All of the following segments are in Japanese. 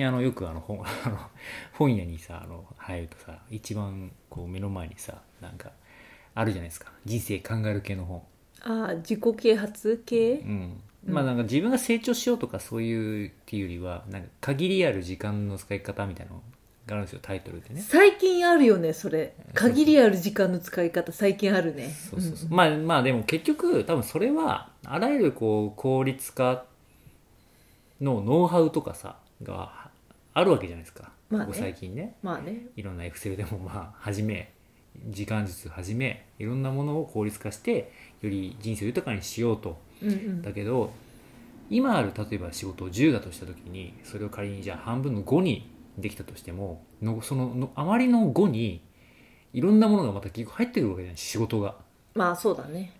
近あのよくあの本あの本屋にさあの入るとさ一番こう目の前にさなんかあるじゃないですか。人生考える系の本。ああ自己啓発？系？うん。まあなんか自分が成長しようとかそういうっていうよりはなんか限りある時間の使い方みたいなのがあるんですよタイトルでね。最近あるよねそれ。限りある時間の使い方最近あるね。そうそうそう、ん。まあまあでも結局多分それはあらゆるこう効率化のノウハウとかさがあるわけじゃないですか、まあね。ここ最近ね。まあね。いろんなエクセルでもまあ始め時間術始めいろんなものを効率化してより人生を豊かにしようと。うんうん。だけど今ある例えば仕事を10だとした時にそれを仮にじゃあ半分の5にできたとしてものそののあまりの5にいろんなものがまた結局入ってくるわけじゃない仕事が。まあそうだね。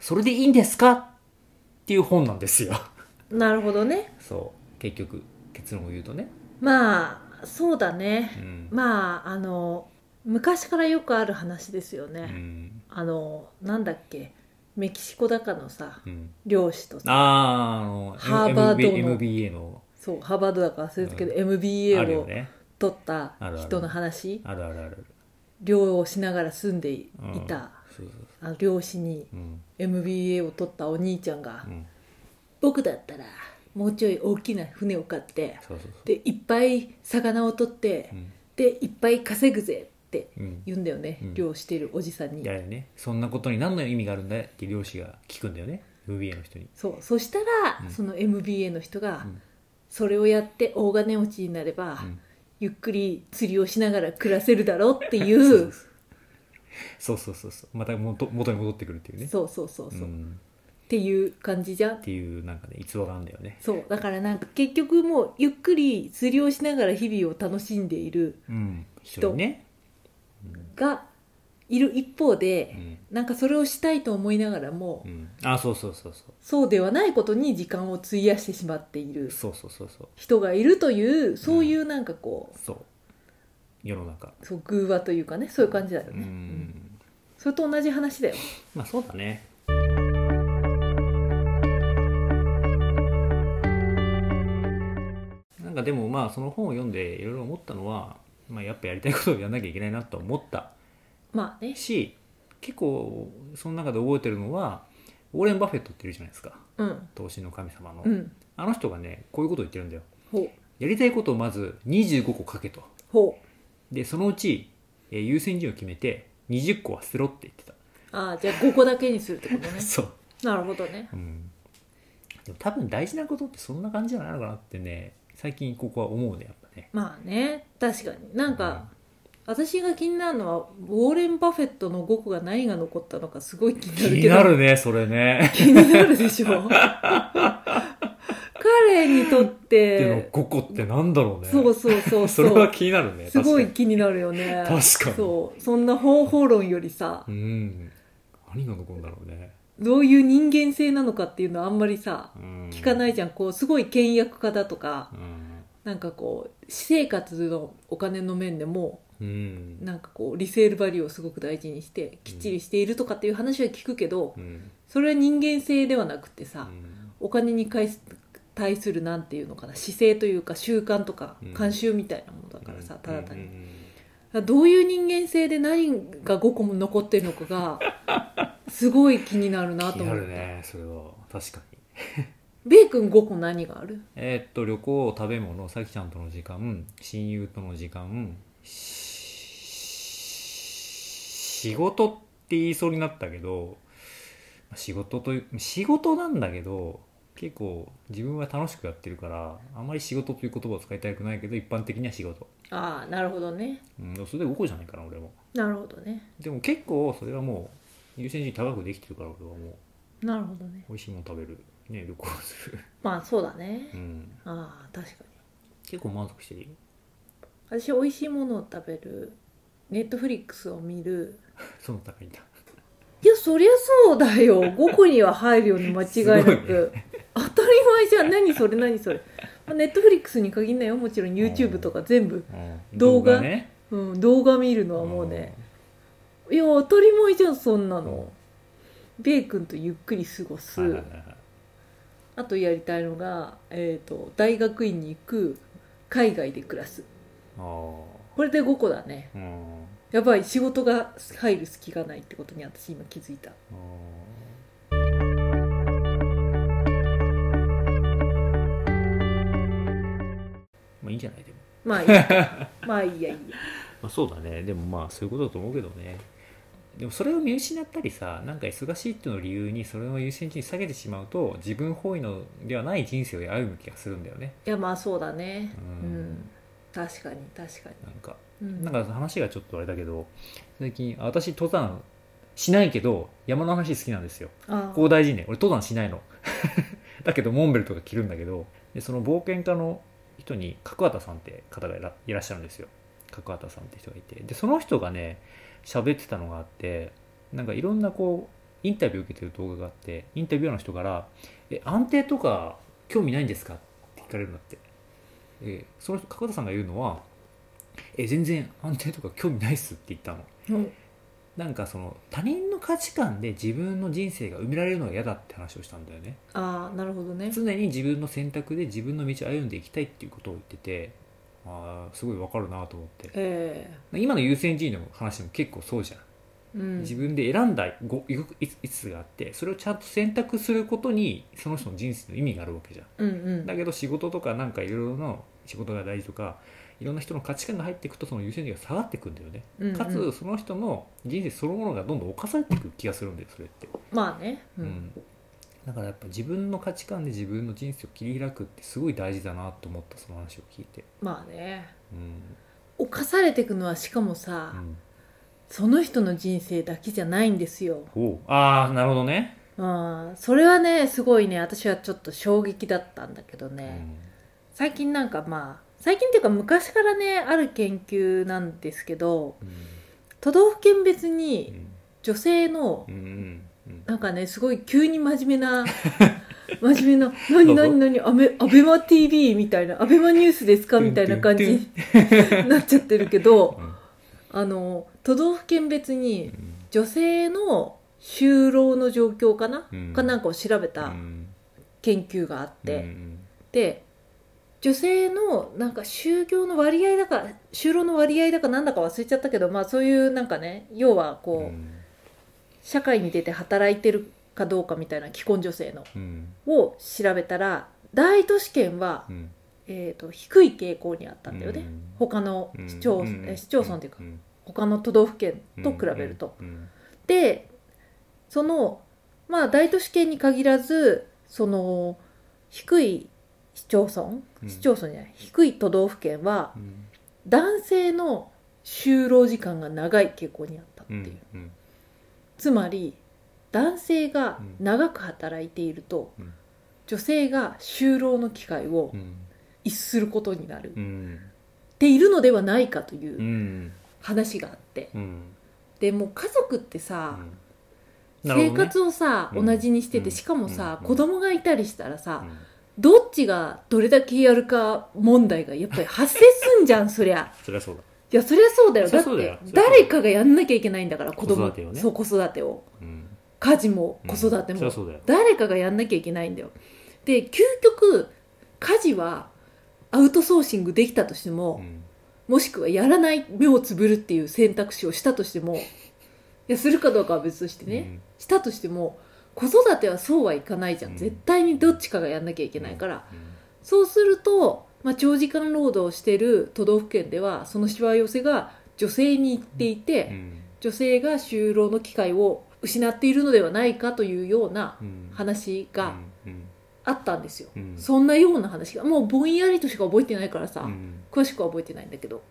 それでいいんですか？っていう本なんですよ。なるほどね。そう。結局結論を言うとねまあそうだね。うん、まああの昔からよくある話ですようね、ん。あのなんだっけ？メキシコだかのさうん、漁師とさ。ハーバードの。MBA の。そうハーバードだか忘れたけど、MBA を取った人の話。あるあるある。漁をしながら住んでいうん。た、そう漁師に MBA を取ったお兄ちゃんが、うん。僕だったらもうちょい大きな船を買ってでいっぱい魚を取って、そううん。でいっぱい稼ぐぜってうん。言うんだよね、うん。漁してるおじさんに。いやね。そんなことに何の意味があるんだって漁師が聞くんだよね MBA の人に。そう。そしたら、うん。その MBA の人が、うん。それをやって大金持ちになれば、うん。ゆっくり釣りをしながら暮らせるだろうっていそう。う そうそうそうそう。また元元に戻ってくるっていうね。そうそうそうそう、っんていう感じじゃん。っていうなんかね逸話があるんだよね。そう。だからなんか結局もうゆっくり釣りをしながら日々を楽しんでいるうん。一人ね。がいる一方でう、ん。なんかそれをしたいと思いながらも、うん。あそうそうそうそう。そうではないことに時間を費やしてしまっているそうそうそうそう。人がいるというそういうなんかこう、そう。世の中。そう偶話というかねそういう感じだようね、ん。それと同じ話だよ。まあそうだねなんかでもまあその本を読んでいろいろ思ったのは、まあ、やっぱやりたいことをやんなきゃいけないなと思った。まあね。し結構その中で覚えてるのはウォーレン・バフェットっているじゃないですか。うん。投資の神様の、うん。あの人がねこういうことを言ってるんだよ。やりたいことをまず25個書けと。ほでそのうち、えー優先順位を決めて20個は捨てろって言ってた。うああじゃあ5個だけにするってことね。そう。なるほどね。うん。でも多分大事なことってそんな感じじゃないのかなってね最近ここは思うねやっぱね。まあね確かに。なんか、私が気になるのはウォーレン・バフェットの5個が何が残ったのかすごい気にな気にるけど。なるねそれね。気になるでしょ？彼にとっでのて5個ってなんだろうね。そうそうそうそれは気になるねすごい気になるよね。確かに。そう。そんな方法論よりさ。にうん。何が残るんだろうねどういう人間性なのかっていうのはあんまりさうん。聞かないじゃん。こうすごい倹約家だとかうん。なんかこう私生活のお金の面でもうん。なんかこうリセールバリューをすごく大事にしてきっちりしているとかっていう話は聞くけどうん。それは人間性ではなくてさうん。お金に対す対するなんていうのかな姿勢というか習慣とかうん。慣習みたいなものだからさただ単に。どういう人間性で何が5個も残ってるのかが すごい気になるな気になると思ってねそれは。確かに。ベイ君5個何がある？えーっと旅行食べ物さきちゃんとの時間親友との時間。し仕事って言いそうになったけど仕事という仕事なんだけど結構自分は楽しくやってるからあんまり仕事という言葉を使いたくないけど一般的には仕事、ああなるほどね。うん、それで5個じゃないかな俺も。なるほどね。でも結構それはもう優先順位高くできてるから俺はもう。なるほどね。美味しいもの食べる。ね旅行する、まあそうだね。うん、ああ確かに。結構満足してるよ。私美味しいものを食べるネットフリックスを見る。その高いんだ。いやそりゃそうだよ。5個には入るよね間違いなく、当たり前じゃん。何それ何それ。ネットフリックスに限んないよ。もちろん YouTube とか全部、うん。動画。ね。うん、動画見るのはもうねいや当たり前じゃんそんなの。ベイ君とゆっくり過ごす、はいはいはいはい。あとやりたいのが、えー、と大学院に行く海外で暮らす。これで5個だね。うん。やばい仕事が入る隙がないってことに私今気づいた。まあいいんじゃない？でも、まあいいか まあいいやいいや。まあ、そうだね。でもまあそういうことだと思うけどねでもそれを見失ったりさなんか忙しいっていうのを理由にそれを優先順位下げてしまうと自分本位のではない人生を歩む気がするんだよね。いやまあそうだね。ううん。ん、確かに確かなんかに、うん、なんか話がちょっとあれだけど最近あ私登山しないけど山の話好きなんですよ。あここ大事ね。俺登山しないの。だけどモンベルとか着るんだけどでその冒険家の人に角畑さんって方がいらいらっしゃるんですよ。角畑さんって人がいて。でその人がね喋ってたのがあってなんかいろんなこうインタビューを受けてる動画があってインタビュアーの人から「え安定とか興味ないんですか?」って聞かれるんだって。えその人角畑さんが言うのは「え全然安定とか興味ないっす」って言ったの。うん。なんかその他人の価値観で自分の人生が埋められるのが嫌だって話をしたんだよね。ああなるほどね。常に自分の選択で自分の道を歩んでいきたいっていうことを言っててああすごいわかるなと思って。え今の優先順位の話も結構そうじゃん、えうん。自分で選んだごいくいついつがあってそれをちゃんと選択することにその人の人生の意味があるわけじゃん。うんうん。だけど仕事とかなんかいろいろの仕事が大事とかいろんな人の価値観が入っていくとその優先順位が下がっていくんだよね、うんうん。かつその人の人生そのものがどんどん侵されていく気がするんだよそれって、まあね。ううんんだからやっぱ自分の価値観で自分の人生を切り開くってすごい大事だなと思ったその話を聞いて。まあね。うん、犯されていくのはしかもさ、うん、その人の人生だけじゃないんですよ。ああなるほどね、うん。それはねすごいね私はちょっと衝撃だったんだけどうね、ん。最近なんかまあ最近っていうか昔からねある研究なんですけどうん。都道府県別うにん。女性のなんかねすごい急に真面目な 真面目な「何何何アメアベマ t v みたいな「アベマニュースですか?」みたいな感じに なっちゃってるけどあの都道府県別うにん女性の就労の状況かな、うん。かなんかを調べうたん。研究があって、うん。で女性のなんか就業の割合だか就労の割合だかなんだか忘れちゃったけどまあそういうなんかね要はこう、うん社会に出て働いてるかどうかみたいな既婚女性のうん。を調べたら大都市圏は、うん。えー、と低い傾向にあったんだよね、うん。他のうん。市町,、うん。え市町村っていうか、ん。他の都道府県と比べると。うん。でそのまあ大都市圏に限らずその低い市町村、うん。市町村じゃない低い都道府県はうん。男性の就労時間が長い傾向にあったっていう、つまり男性が長く働いていると、うん。女性が就労の機会をうん。逸することになる、っうん。ているのではないかといううん。話があって。うん。でもう家族ってさ、ね。活をさ、うん。同じにしてて、うん。しかもさ、うん。子供がいたりしたらさ、うん。どっちがどれだけやるか問題がやっぱり発生すんじゃんそりゃ。そりゃそうだ。いやそりゃそうだよ。だって誰かがやんなきゃいけないんだから子供子育てをね。そう子育てを。うん。家事もうん子育ても、うだよ。誰かがやんなきゃいけないんだよ。で究極家事はアウトソーシングできたとしても、うん。もしくはやらない目をつぶるっていう選択肢をしたとしてもいやするかどうかは別としてね、したとしても子育てはそうはいかないじゃん、うん。絶対にどっちかがやんなきゃいけないから、うん。そうすると、まあ、長時間労働をしている都道府県ではそのしわ寄せが女性に行っていて、うん。女性が就労の機会を失っているのではないかというようなうん。話がうん。あったんですよ、うん。そんなような話が。もうぼんやりとしか覚えてないからさ、うん。詳しくは覚えてないんだけど。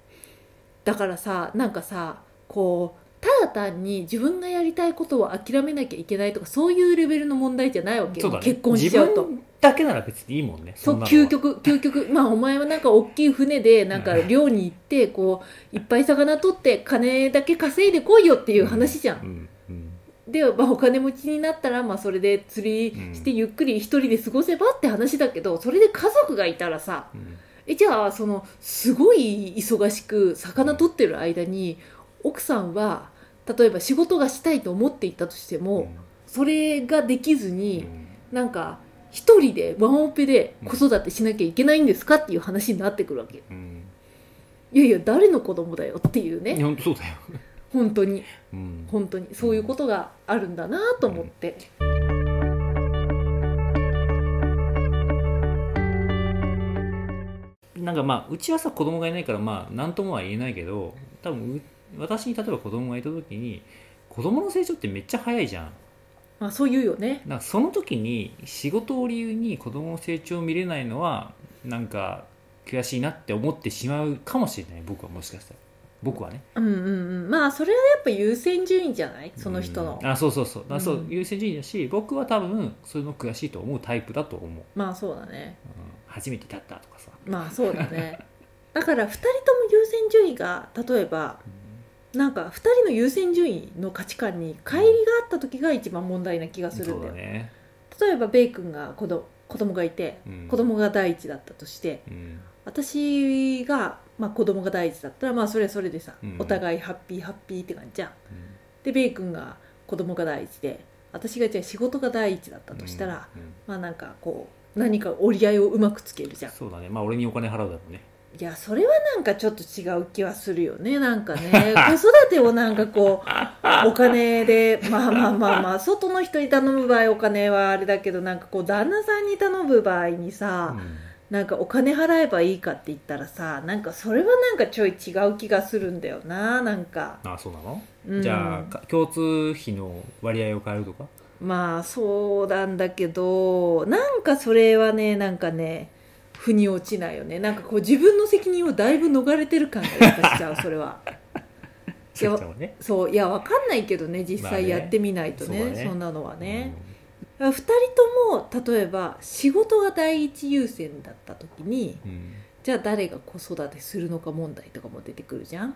だからさなんかさこうただ単に自分がやりたいことを諦めなきゃいけないとかそういうレベルの問題じゃないわけよ、ね。結婚しちゃうと。自分だけなら別にいいもんね。そう究極究極。まあお前はなんか大きい船でなんか漁に行ってこういっぱい魚取って金だけ稼いでこいよっていう話じゃん、うんうんで、まあ、お金持ちになったら、まあ、それで釣りしてゆっくり一人で過ごせばって話だけどそれで家族がいたらさうん。えじゃあそのすごい忙しく魚取ってる間に奥さんは例えば仕事がしたいと思っていたとしても、それができずうん。に、なんか一人でワンオペで子育てしなきゃいけないんですかっていう話になってくるわけ。うん。いやいや誰の子供だよっていうね。本当そうだよ、本当に。うん、本当に。そういうことがあるんだなと思って、なんかまあうちはさ子供がいないからまあ何ともは言えないけど多分う私に例えば子供がいた時に子供の成長ってめっちゃ早いじゃん。まあそう言うよね。なんかその時に仕事を理由に子供の成長を見れないのはなんか悔しいなって思ってしまうかもしれない。僕はもしかしたら。僕はね。うんうんうん。まあそれはやっぱ優先順位じゃない？その人の。うん。あそうそうそう。だそう、うん。優先順位だし僕は多分そういうの悔しいと思うタイプだと思う、まあそうだね。うん。初めてだったとかさ、まあそうだね。だから2人とも優先順位が例えばなんか2人の優先順位の価値観に乖離があった時が一番問題な気がするそんだよ。ね、例えばベイ君が子ど子供がいてうん。子供が第一だったとしてうん。私が、まあ、子供が第一だったらまあそれはそれでさ、うん。お互いハッピーハッピーって感じじゃん。うん。でベイ君が子供が第一で私がじゃあ仕事が第一だったとしたら、まあなんかこう何か折り合いをうまくつけるじゃん。そうだね。まあ俺にお金払うだろうねいやそれはなんかちょっと違う気はするよねなんかね。子育てをなんかこうお金でまあまあまあまあ外の人に頼む場合お金はあれだけどなんかこう旦那さんに頼む場合にさ、なんかお金払えばいいかって言ったらさなんかそれはなんかちょい違う気がするんだよななんか、あそうなの、うん。じゃあか共通費の割合を変えるとか？まあそうなんだけどなんかそれはねなんかね腑に落ちないよね。なんかこう自分の責任をだいぶ逃れてる感がやっぱしちゃうそれは。さっちゃんはね。そういやわかんないけどね実際やってみないとね,、そうだね。そんなのはね、2人とも例えば仕事が第一優先だった時にうん、うん。じゃあ誰が子育てするのか問題とかも出てくるじゃん。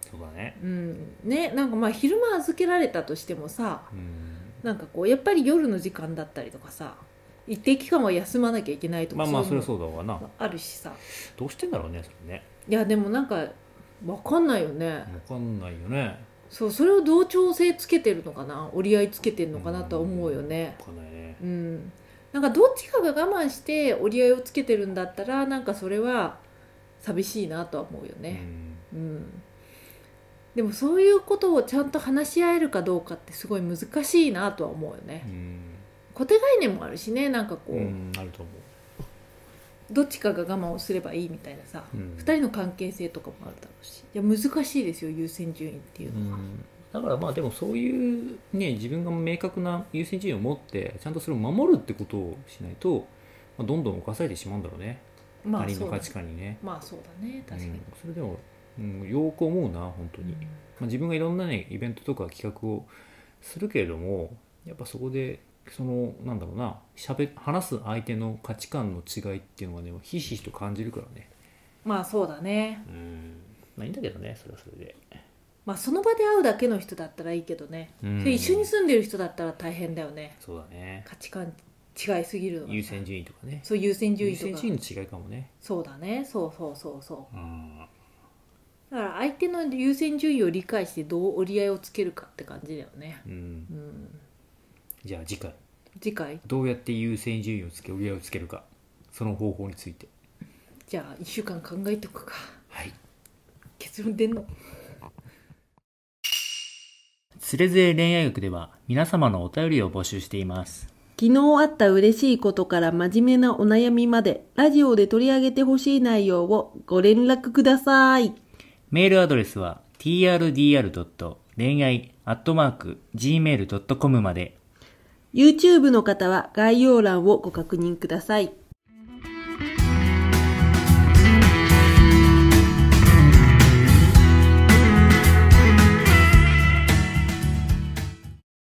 そうだね。うん。ねなんかまあ昼間預けられたとしてもさうん。なんかこうやっぱり夜の時間だったりとかさ一定期間は休まなきゃいけないとかまあまあそれはそうだわな。もあるしさ。どうしてんだろうねそれね。いやでもなんかわかんないよね。分かんないよね。そうそれをどう調整つけてるのかな？折り合いつけてるのかなとは思うよね。分かんないね。うん。なんかどっちかが我慢して折り合いをつけてるんだったらなんかそれは寂しいなとは思うよね。うん、でもそういうことをちゃんと話し合えるかどうかってすごい難しいなとは思うよね。うん固定概念もあるしねなんかこう、うん、うん、あると思どっちかが我慢をすればいいみたいなさ、う、うん、二人の関係性とかもあるだろうし。いや難しいですよ優先順位っていうのは、うん。だからまあでもそういうね自分が明確な優先順位を持ってちゃんとそれを守るってことをしないと、まあ、どんどん侵されてしまうんだろうね、まあそうだ他人の価値観にね、まあそうだね。確かに、うん、それでも、うん、よく思うな本当に、まあ、自分がいろんなねイベントとか企画をするけれどもやっぱそこでそのなんだろうなしゃべ話す相手の価値観の違いっていうのがねひしひしと感じるからね。まあそうだね。うん。まあいいんだけどねそれはそれで、まあその場で会うだけの人だったらいいけどね、うん。で一緒に住んでる人だったら大変だよね。そうだね。価値観違いすぎるの優先順位とかね。そう優先順優位とか。先順位の違いかもね。そうだね。そうそうそうそう。うん。だから相手の優先順位を理解してどう折り合いをつけるかって感じだよね。うん。うんじゃあ次回。次回？どうやって優先順位をつけ折り合いをつけるか。その方法について。じゃあ1週間考えとくか。はい。結論出んの？つれづれ恋愛学では皆様のお便りを募集しています。昨日あった嬉しいことから真面目なお悩みまでラジオで取り上げてほしい内容をご連絡ください。メールアドレスは trdr. 恋愛 .gmail.com まで YouTube の方は概要欄をご確認ください。